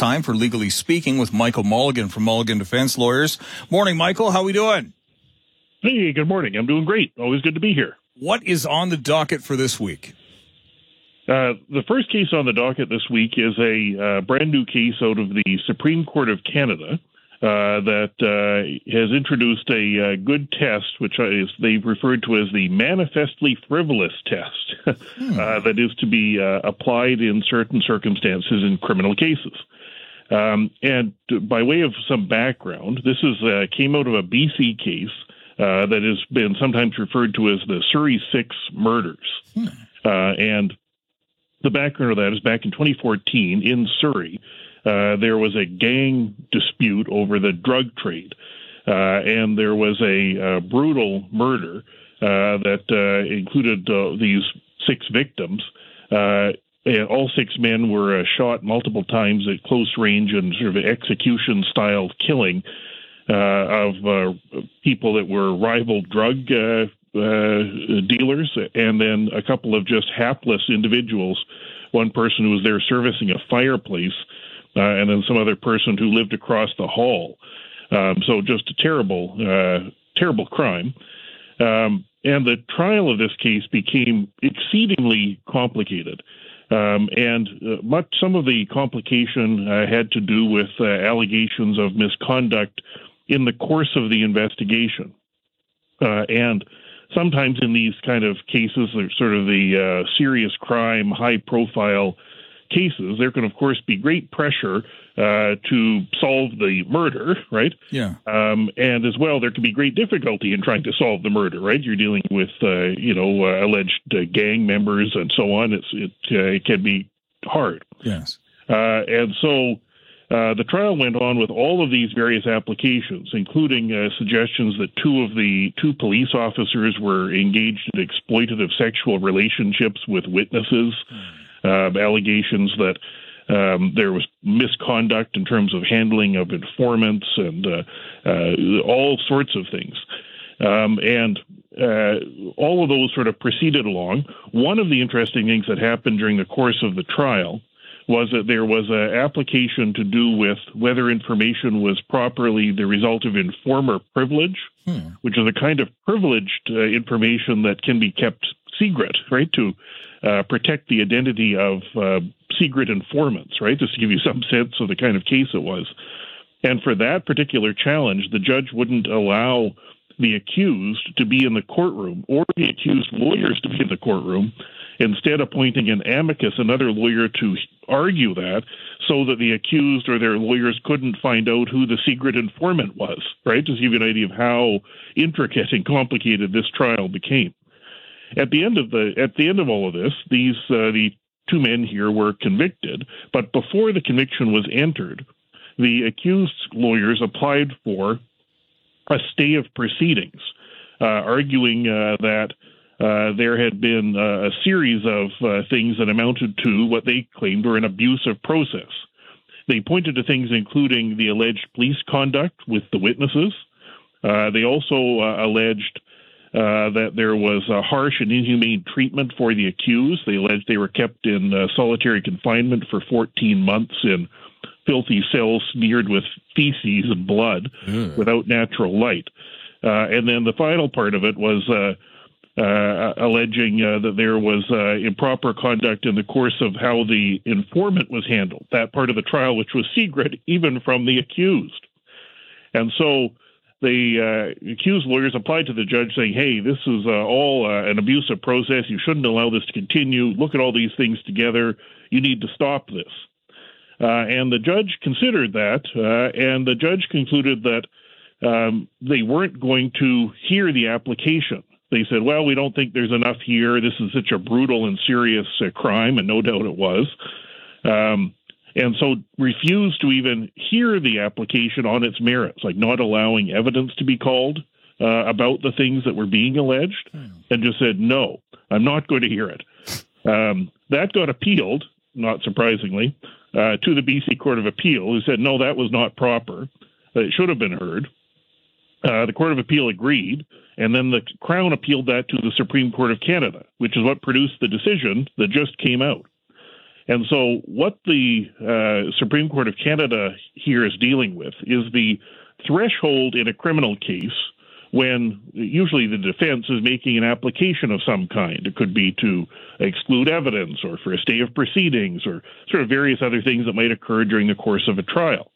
time for Legally Speaking with Michael Mulligan from Mulligan Defense Lawyers. Morning, Michael. How we doing? Hey, good morning. I'm doing great. Always good to be here. What is on the docket for this week? Uh, the first case on the docket this week is a uh, brand new case out of the Supreme Court of Canada uh, that uh, has introduced a uh, good test, which is they've referred to as the manifestly frivolous test, hmm. that is to be applied in certain circumstances in criminal cases. Um, and by way of some background, this is came out of a BC case that has been sometimes referred to as the Surrey Six murders. Hmm. and the background of that is back in 2014 in Surrey, uh, there was a gang dispute over the drug trade, uh, and there was a uh, brutal murder uh, that uh, included these six victims. All six men were shot multiple times at close range and sort of execution style killing of people that were rival drug dealers, and then a couple of just hapless individuals. One person who was there servicing a fireplace uh, and then some other person who lived across the hall. Um, so just a terrible, uh, terrible crime. Um, and the trial of this case became exceedingly complicated. Um, and uh, much some of the complication uh, had to do with uh, allegations of misconduct in the course of the investigation. Uh, and sometimes in these kind of cases, there's sort of the serious crime, high profile cases, there can, of course, be great pressure uh, to solve the murder, right? Yeah. Um, and as well, there can be great difficulty in trying to solve the murder, right? You're dealing with, uh, you know, uh, alleged uh, gang members and so on. It's, it, uh, it can be hard. Yes. Uh, and so uh, the trial went on with all of these various applications, including uh, suggestions that two of the two police officers were engaged in exploitative sexual relationships with witnesses. Mm uh, allegations that um, there was misconduct in terms of handling of informants and uh, uh, all sorts of things. Um, and uh, all of those sort of proceeded along. One of the interesting things that happened during the course of the trial was that there was an application to do with whether information was properly the result of informer privilege, hmm. which is a kind of privileged uh, information that can be kept secret, right? To uh, protect the identity of uh, secret informants, right? Just to give you some sense of the kind of case it was. And for that particular challenge, the judge wouldn't allow the accused to be in the courtroom or the accused lawyers to be in the courtroom, instead appointing an amicus, another lawyer, to argue that so that the accused or their lawyers couldn't find out who the secret informant was, right? Just to give you an idea of how intricate and complicated this trial became. At the end of the at the end of all of this, these uh, the two men here were convicted, but before the conviction was entered, the accused lawyers applied for a stay of proceedings, uh, arguing uh, that uh, there had been uh, a series of uh, things that amounted to what they claimed were an abusive process. They pointed to things including the alleged police conduct with the witnesses. they also alleged uh, that there was a harsh and inhumane treatment for the accused. They alleged they were kept in uh, solitary confinement for 14 months in filthy cells smeared with feces and blood mm. without natural light. Uh, and then the final part of it was uh, uh, alleging uh, that there was improper conduct in the course of how the informant was handled, that part of the trial which was secret even from the accused. And so the uh, accused lawyers applied to the judge saying, hey, this is uh, all uh, an abusive process. You shouldn't allow this to continue. Look at all these things together. You need to stop this. Uh, and the judge considered that, uh, and the judge concluded that um, they weren't going to hear the application. They said, well, we don't think there's enough here. This is such a brutal and serious uh, crime, and no doubt it was. Um, and so refused to even hear the application on its merits, like not allowing evidence to be called uh, about the things that were being alleged, hmm. and just said, no, I'm not going to hear it. Um, that got appealed, not surprisingly, uh, to the BC Court of Appeal, who said, no, that was not proper. It should have been heard. Uh, the Court of Appeal agreed, and then the Crown appealed that to the Supreme Court of Canada, which is what produced the decision that just came out. And so, what the uh, Supreme Court of Canada here is dealing with is the threshold in a criminal case when usually the defense is making an application of some kind. It could be to exclude evidence or for a stay of proceedings or sort of various other things that might occur during the course of a trial.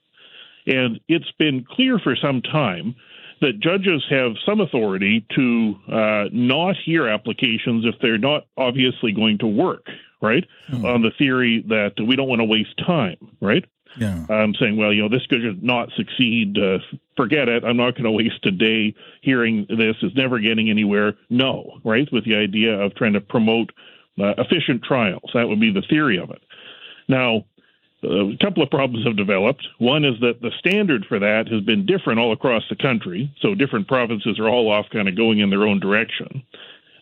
And it's been clear for some time that judges have some authority to uh, not hear applications if they're not obviously going to work, right? Hmm. On the theory that we don't want to waste time, right? Yeah. I'm saying, well, you know, this could not succeed. Uh, forget it. I'm not going to waste a day hearing this. It's never getting anywhere. No, right? With the idea of trying to promote uh, efficient trials. That would be the theory of it. Now, a couple of problems have developed. One is that the standard for that has been different all across the country. So different provinces are all off kind of going in their own direction.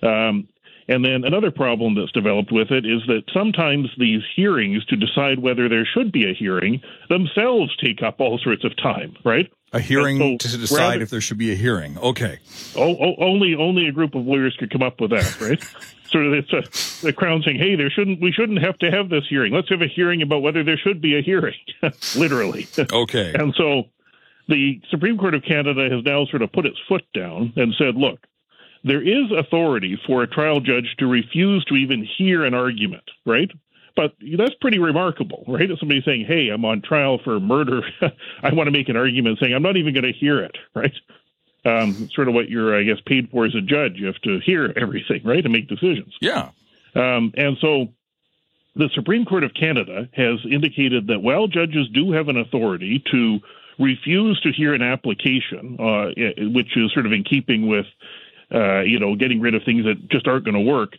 Um, and then another problem that's developed with it is that sometimes these hearings to decide whether there should be a hearing themselves take up all sorts of time, right? A hearing so to decide rather, if there should be a hearing. Okay. Oh, oh, only only a group of lawyers could come up with that, right? sort of it's a, the crown saying, "Hey, there shouldn't we shouldn't have to have this hearing. Let's have a hearing about whether there should be a hearing." Literally. Okay. and so the Supreme Court of Canada has now sort of put its foot down and said, "Look, there is authority for a trial judge to refuse to even hear an argument, right? But that's pretty remarkable, right? If somebody saying, "Hey, I'm on trial for murder. I want to make an argument," saying, "I'm not even going to hear it," right? Um, sort of what you're, I guess, paid for as a judge. You have to hear everything, right, to make decisions. Yeah. Um, and so the Supreme Court of Canada has indicated that while judges do have an authority to refuse to hear an application, uh, which is sort of in keeping with uh, you know, getting rid of things that just aren't going to work,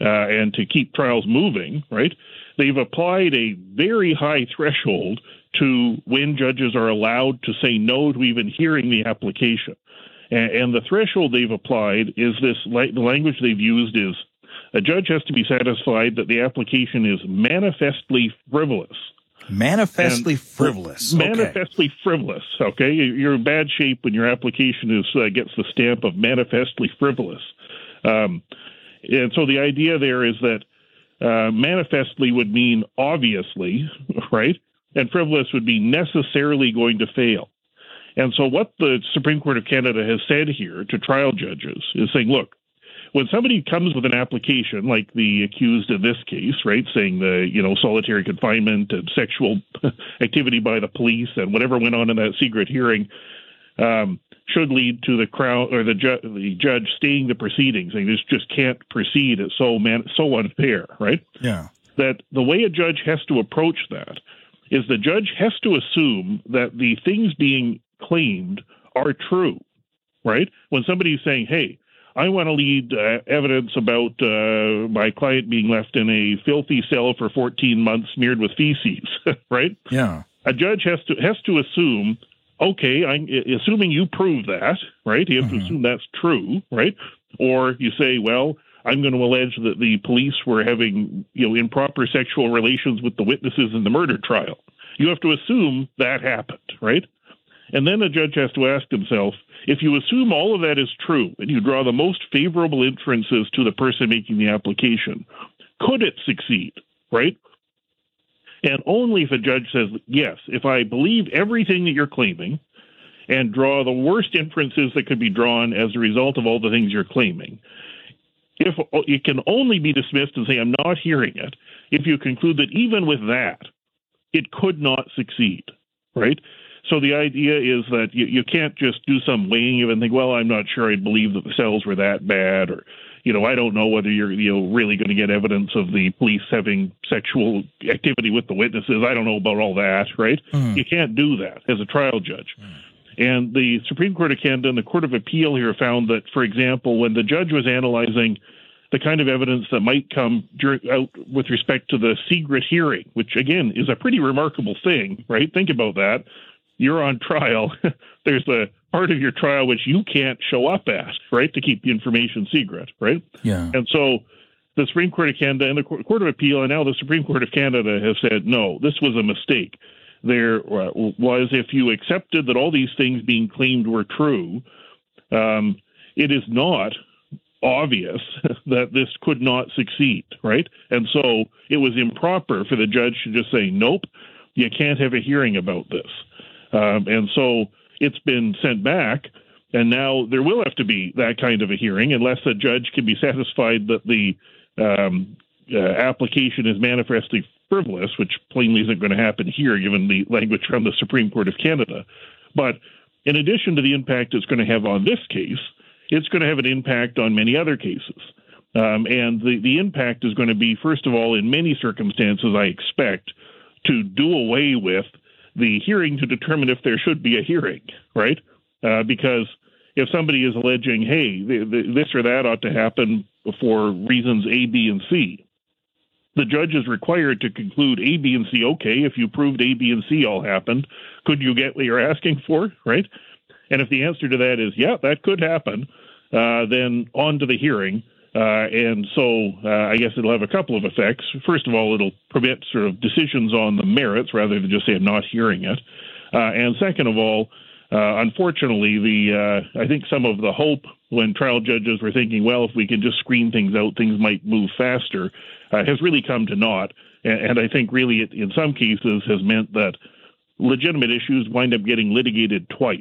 uh, and to keep trials moving, right? They've applied a very high threshold to when judges are allowed to say no to even hearing the application. And, and the threshold they've applied is this the language they've used is a judge has to be satisfied that the application is manifestly frivolous. Manifestly and frivolous. Manifestly okay. frivolous. Okay, you're in bad shape when your application is uh, gets the stamp of manifestly frivolous. Um, and so the idea there is that uh, manifestly would mean obviously, right? And frivolous would be necessarily going to fail. And so what the Supreme Court of Canada has said here to trial judges is saying, look, when somebody comes with an application like the accused in this case, right, saying the you know solitary confinement and sexual activity by the police and whatever went on in that secret hearing um, should lead to the crown or the, ju- the judge staying the proceedings, saying this just can't proceed. It's so man so unfair, right? Yeah. That the way a judge has to approach that is the judge has to assume that the things being claimed are true, right? When somebody's saying, "Hey," I want to lead uh, evidence about uh, my client being left in a filthy cell for 14 months smeared with feces, right? Yeah. A judge has to has to assume, okay, I'm assuming you prove that, right? You have mm-hmm. to assume that's true, right? Or you say, well, I'm going to allege that the police were having, you know, improper sexual relations with the witnesses in the murder trial. You have to assume that happened, right? And then a judge has to ask himself, if you assume all of that is true and you draw the most favorable inferences to the person making the application, could it succeed, right? And only if a judge says, yes, if I believe everything that you're claiming and draw the worst inferences that could be drawn as a result of all the things you're claiming, if it can only be dismissed and say, I'm not hearing it, if you conclude that even with that, it could not succeed, right? So the idea is that you, you can't just do some weighing of it and think, well, I'm not sure I believe that the cells were that bad, or you know, I don't know whether you're you know really going to get evidence of the police having sexual activity with the witnesses. I don't know about all that, right? Mm. You can't do that as a trial judge. Mm. And the Supreme Court of Canada and the Court of Appeal here found that, for example, when the judge was analyzing the kind of evidence that might come out with respect to the secret hearing, which again is a pretty remarkable thing, right? Think about that you're on trial. There's a part of your trial which you can't show up at, right, to keep the information secret, right? Yeah. And so the Supreme Court of Canada and the Court of Appeal and now the Supreme Court of Canada have said, no, this was a mistake. There uh, was, if you accepted that all these things being claimed were true, um, it is not obvious that this could not succeed, right? And so it was improper for the judge to just say, nope, you can't have a hearing about this. Um, and so it's been sent back, and now there will have to be that kind of a hearing unless the judge can be satisfied that the um, uh, application is manifestly frivolous, which plainly isn't going to happen here given the language from the Supreme Court of Canada. But in addition to the impact it's going to have on this case, it's going to have an impact on many other cases. Um, and the, the impact is going to be, first of all, in many circumstances, I expect, to do away with the hearing to determine if there should be a hearing, right? Uh, because if somebody is alleging, hey, the, the, this or that ought to happen for reasons A, B, and C, the judge is required to conclude A, B, and C. Okay, if you proved A, B, and C all happened, could you get what you're asking for, right? And if the answer to that is yeah, that could happen, uh, then on to the hearing. Uh, and so uh, I guess it'll have a couple of effects. First of all, it'll permit sort of decisions on the merits rather than just say I'm not hearing it. Uh, and second of all, uh, unfortunately, the uh, I think some of the hope when trial judges were thinking, well, if we can just screen things out, things might move faster, uh, has really come to naught. And, and I think really, it, in some cases, has meant that legitimate issues wind up getting litigated twice.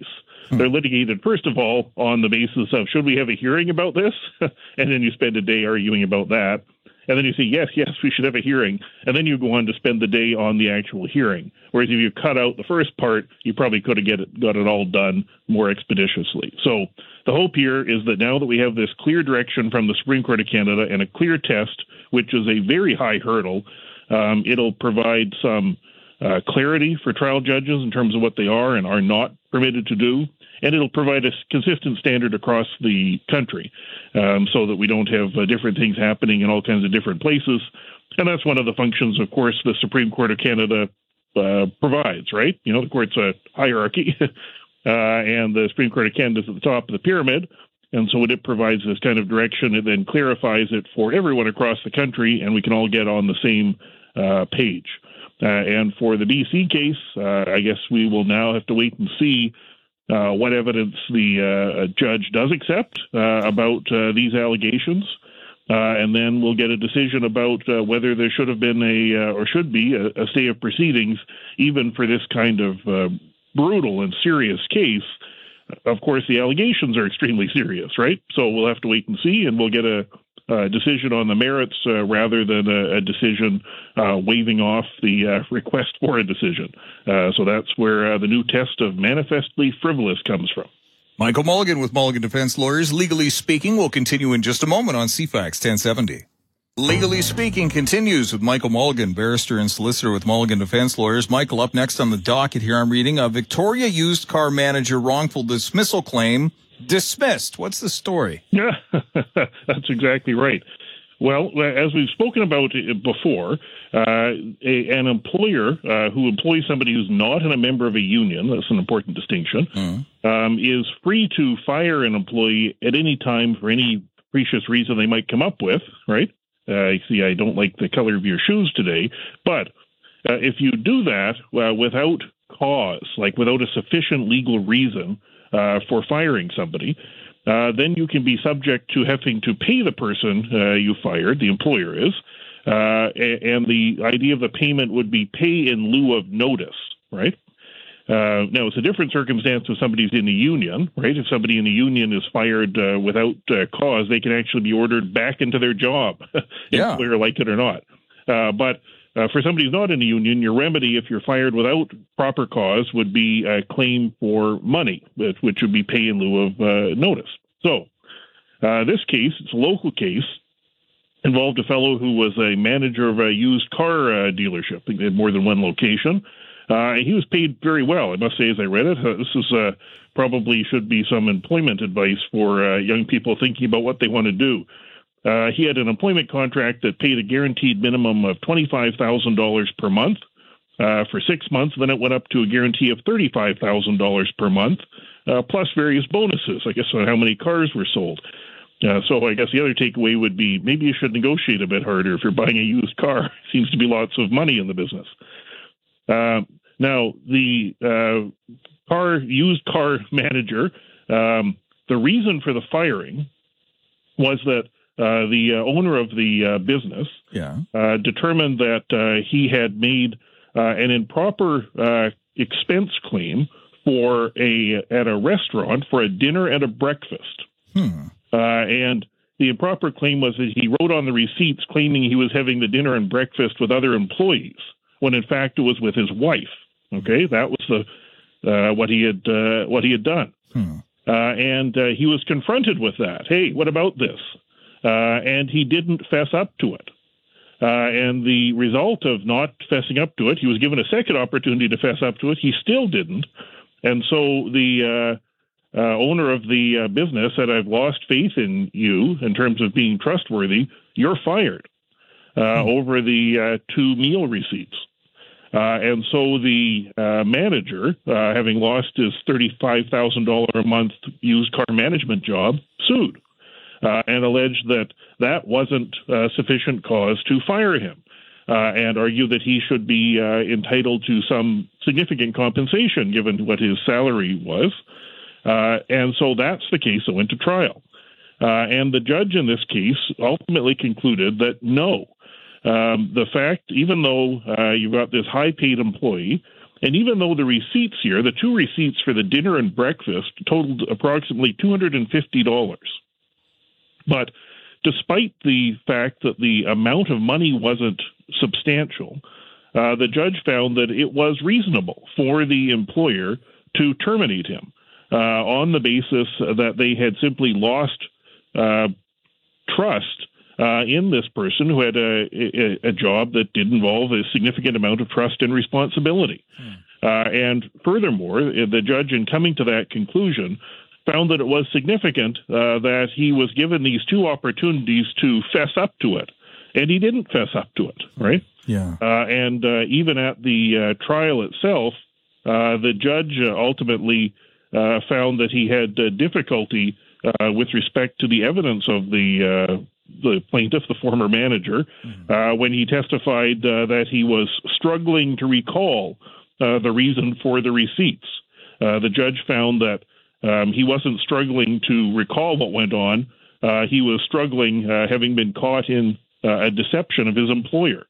Hmm. They're litigated, first of all, on the basis of should we have a hearing about this? and then you spend a day arguing about that. And then you say, yes, yes, we should have a hearing. And then you go on to spend the day on the actual hearing. Whereas if you cut out the first part, you probably could have get it, got it all done more expeditiously. So the hope here is that now that we have this clear direction from the Supreme Court of Canada and a clear test, which is a very high hurdle, um, it'll provide some uh, clarity for trial judges in terms of what they are and are not permitted to do. And it'll provide a consistent standard across the country um, so that we don't have uh, different things happening in all kinds of different places. And that's one of the functions, of course, the Supreme Court of Canada uh, provides, right? You know, the court's a hierarchy, uh, and the Supreme Court of Canada is at the top of the pyramid. And so when it provides this kind of direction, it then clarifies it for everyone across the country, and we can all get on the same uh, page. Uh, and for the BC case, uh, I guess we will now have to wait and see uh, what evidence the judge does accept about these allegations. Uh, and then we'll get a decision about uh, whether there should have been a uh, or should be a, a, stay of proceedings, even for this kind of brutal and serious case. Of course, the allegations are extremely serious, right? So we'll have to wait and see, and we'll get a uh, decision on the merits uh, rather than a, a decision uh, waving off the request for a decision. So that's where the new test of manifestly frivolous comes from. Michael Mulligan with Mulligan Defense Lawyers. Legally speaking, we'll continue in just a moment on CFAX 1070. Legally Speaking continues with Michael Mulligan, barrister and solicitor with Mulligan Defense Lawyers. Michael, up next on the docket here, I'm reading a Victoria used car manager wrongful dismissal claim dismissed. What's the story? Yeah, that's exactly right. Well, as we've spoken about before, uh, a, an employer uh, who employs somebody who's not a member of a union, that's an important distinction, mm-hmm. um, is free to fire an employee at any time for any precious reason they might come up with, right? Uh, see, I don't like the color of your shoes today, but uh, if you do that uh, without cause, like without a sufficient legal reason, uh, for firing somebody, uh, then you can be subject to having to pay the person uh, you fired, the employer is, uh, and the idea of the payment would be pay in lieu of notice, right? Uh, now, it's a different circumstance if somebody's in the union, right? If somebody in the union is fired uh, without uh, cause, they can actually be ordered back into their job, yeah. employer like it or not. Uh, but uh, for somebody who's not in a union, your remedy, if you're fired without proper cause, would be a claim for money, which would be pay in lieu of uh, notice. So, uh, this case, it's a local case, involved a fellow who was a manager of a used car uh, dealership. They had more than one location. Uh, he was paid very well, I must say, as I read it. Uh, this is probably should be some employment advice for young people thinking about what they want to do. Uh, he had an employment contract that paid a guaranteed minimum of $25,000 per month uh, for six months. Then it went up to a guarantee of $35,000 per month, uh, plus various bonuses, I guess, on how many cars were sold. Uh, so I guess the other takeaway would be maybe you should negotiate a bit harder if you're buying a used car. Seems to be lots of money in the business. Uh, now the uh, car used car manager, um, the reason for the firing was that uh, the uh, owner of the uh, business Yeah. uh, determined that uh, he had made uh, an improper uh, expense claim for a at a restaurant for a dinner and a breakfast. Hmm. Uh, and the improper claim was that he wrote on the receipts claiming he was having the dinner and breakfast with other employees, when in fact it was with his wife. Okay, that was the uh, what he had uh, what he had done. Hmm. Uh, and uh, he was confronted with that. Hey, what about this? Uh, and he didn't fess up to it. Uh, and the result of not fessing up to it, he was given a second opportunity to fess up to it. He still didn't. And so the uh, uh, owner of the uh, business said, I've lost faith in you in terms of being trustworthy. You're fired uh, over the uh, two meal receipts. Uh, and so the uh, manager, uh, having lost his $35,000 a month used car management job, sued uh, and alleged that that wasn't uh, sufficient cause to fire him. Uh, and argue that he should be uh, entitled to some significant compensation given what his salary was. Uh, and so that's the case that went to trial. Uh, and the judge in this case ultimately concluded that no, um, the fact, even though uh, you've got this high paid employee, and even though the receipts here, the two receipts for the dinner and breakfast totaled approximately $250, but despite the fact that the amount of money wasn't substantial, uh, the judge found that it was reasonable for the employer to terminate him uh, on the basis that they had simply lost uh, trust uh, in this person who had a, a, a, job that did involve a significant amount of trust and responsibility. Hmm. Uh, and furthermore, the judge, in coming to that conclusion, found that it was significant uh, that he was given these two opportunities to fess up to it, and he didn't fess up to it, right? Yeah. Uh, and uh, even at the uh, trial itself, uh, the judge ultimately uh, found that he had difficulty with respect to the evidence of the the plaintiff, the former manager, mm-hmm. when he testified that he was struggling to recall the reason for the receipts. the judge found that um, he wasn't struggling to recall what went on. Uh, he was struggling, uh, having been caught in uh, a deception of his employer.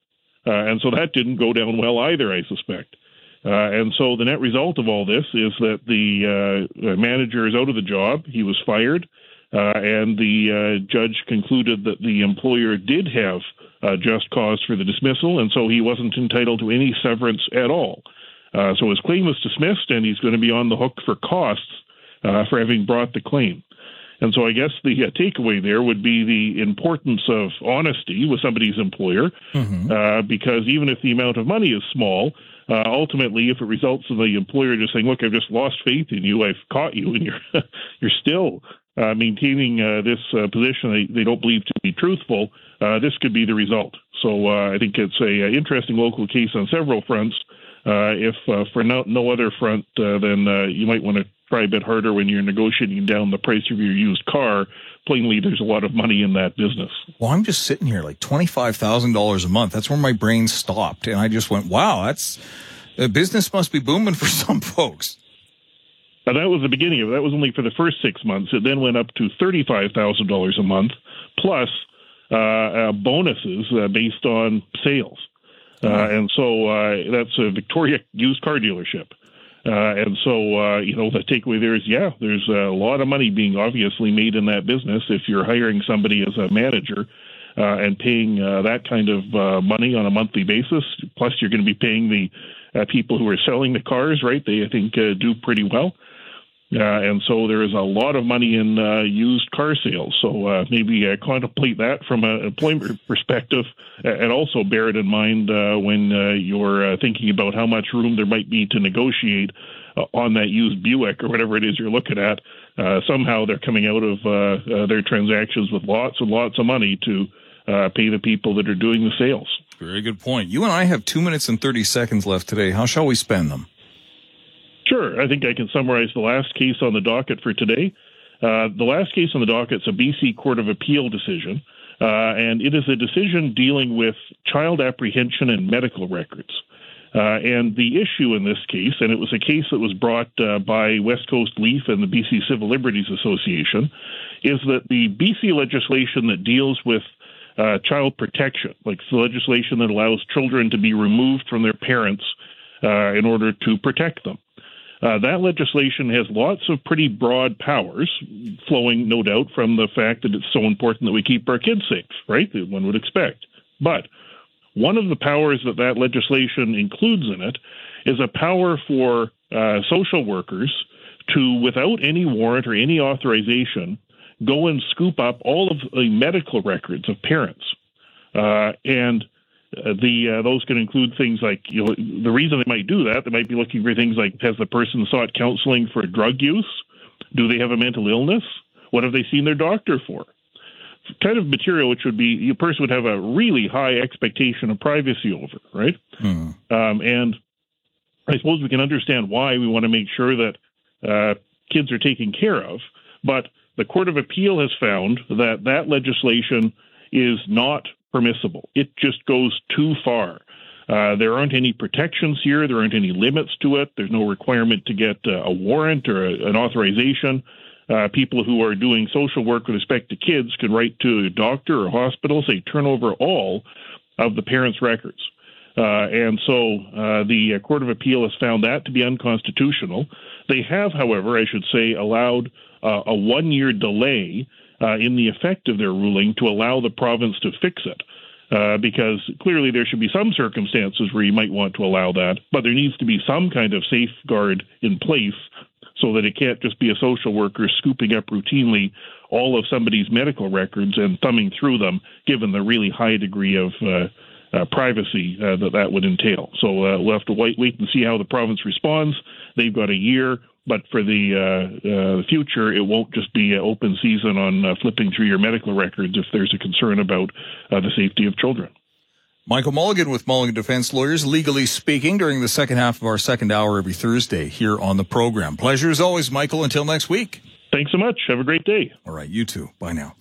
Uh, and so that didn't go down well either, I suspect. Uh, and so the net result of all this is that the uh, manager is out of the job. He was fired. and the judge concluded that the employer did have just cause for the dismissal, and so he wasn't entitled to any severance at all. so his claim was dismissed, and he's going to be on the hook for costs uh, for having brought the claim. And so I guess the uh, takeaway there would be the importance of honesty with somebody's employer, mm-hmm. uh, because even if the amount of money is small, uh, ultimately, if it results in the employer just saying, "Look, I've just lost faith in you. I've caught you, and you're you're still uh, maintaining uh, this position they, they don't believe to be truthful," this could be the result. So I think it's a, a, interesting local case on several fronts. if for no, no other front, then you might want to try a bit harder when you're negotiating down the price of your used car. Plainly, there's a lot of money in that business. Well, I'm just sitting here like $25,000 a month. That's where my brain stopped. And I just went, wow, that's, the business must be booming for some folks. Now, that was the beginning of it. That was only for the first six months. It then went up to $35,000 a month plus uh, uh, bonuses uh, based on sales. Uh, and so uh, that's a Victoria used car dealership. Uh, and so, uh, you know, the takeaway there is, yeah, there's a lot of money being obviously made in that business if you're hiring somebody as a manager uh, and paying uh, that kind of uh, money on a monthly basis. Plus, you're going to be paying the uh, people who are selling the cars, right? They, I think, do pretty well. Uh, and so there is a lot of money in uh, used car sales. So uh, maybe uh, contemplate that from an employment perspective, and also bear it in mind uh, when uh, you're thinking about how much room there might be to negotiate on that used Buick or whatever it is you're looking at. somehow they're coming out of their transactions with lots and lots of money to pay the people that are doing the sales. Very good point. You and I have two minutes and 30 seconds left today. How shall we spend them? Sure. I think I can summarize the last case on the docket for today. Uh, the last case on the docket is a BC Court of Appeal decision, uh, and it is a decision dealing with child apprehension and medical records. Uh, and the issue in this case, and it was a case that was brought uh, by West Coast Leaf and the BC Civil Liberties Association, is that the BC legislation that deals with uh, child protection, like the legislation that allows children to be removed from their parents uh, in order to protect them. Uh, that legislation has lots of pretty broad powers, flowing, no doubt, from the fact that it's so important that we keep our kids safe, right? That one would expect. But one of the powers that that legislation includes in it is a power for uh, social workers to, without any warrant or any authorization, go and scoop up all of the medical records of parents. Uh, and uh, the uh, those can include things like you know, the reason they might do that. They might be looking for things like has the person sought counseling for drug use? Do they have a mental illness? What have they seen their doctor for? Kind of material which would be a person would have a really high expectation of privacy over, right? Mm. Um, and I suppose we can understand why we want to make sure that uh, kids are taken care of, but the Court of Appeal has found that that legislation is not permissible. It just goes too far. Uh, there aren't any protections here. There aren't any limits to it. There's no requirement to get uh, a warrant or a, an authorization. Uh, people who are doing social work with respect to kids could write to a doctor or hospital, say, turn over all of the parents' records. Uh, and so uh, the Court of Appeal has found that to be unconstitutional. They have, however, I should say, allowed uh, a one year delay uh, in the effect of their ruling to allow the province to fix it. Uh, because clearly there should be some circumstances where you might want to allow that, but there needs to be some kind of safeguard in place so that it can't just be a social worker scooping up routinely all of somebody's medical records and thumbing through them, given the really high degree of uh, uh, privacy uh, that that would entail. So uh, we'll have to wait, wait and see how the province responds. They've got a year but for the uh, uh, future, it won't just be an open season on uh, flipping through your medical records if there's a concern about uh, the safety of children. Michael Mulligan with Mulligan Defense Lawyers, legally speaking, during the second half of our second hour every Thursday here on the program. Pleasure as always, Michael. Until next week. Thanks so much. Have a great day. All right, you too. Bye now.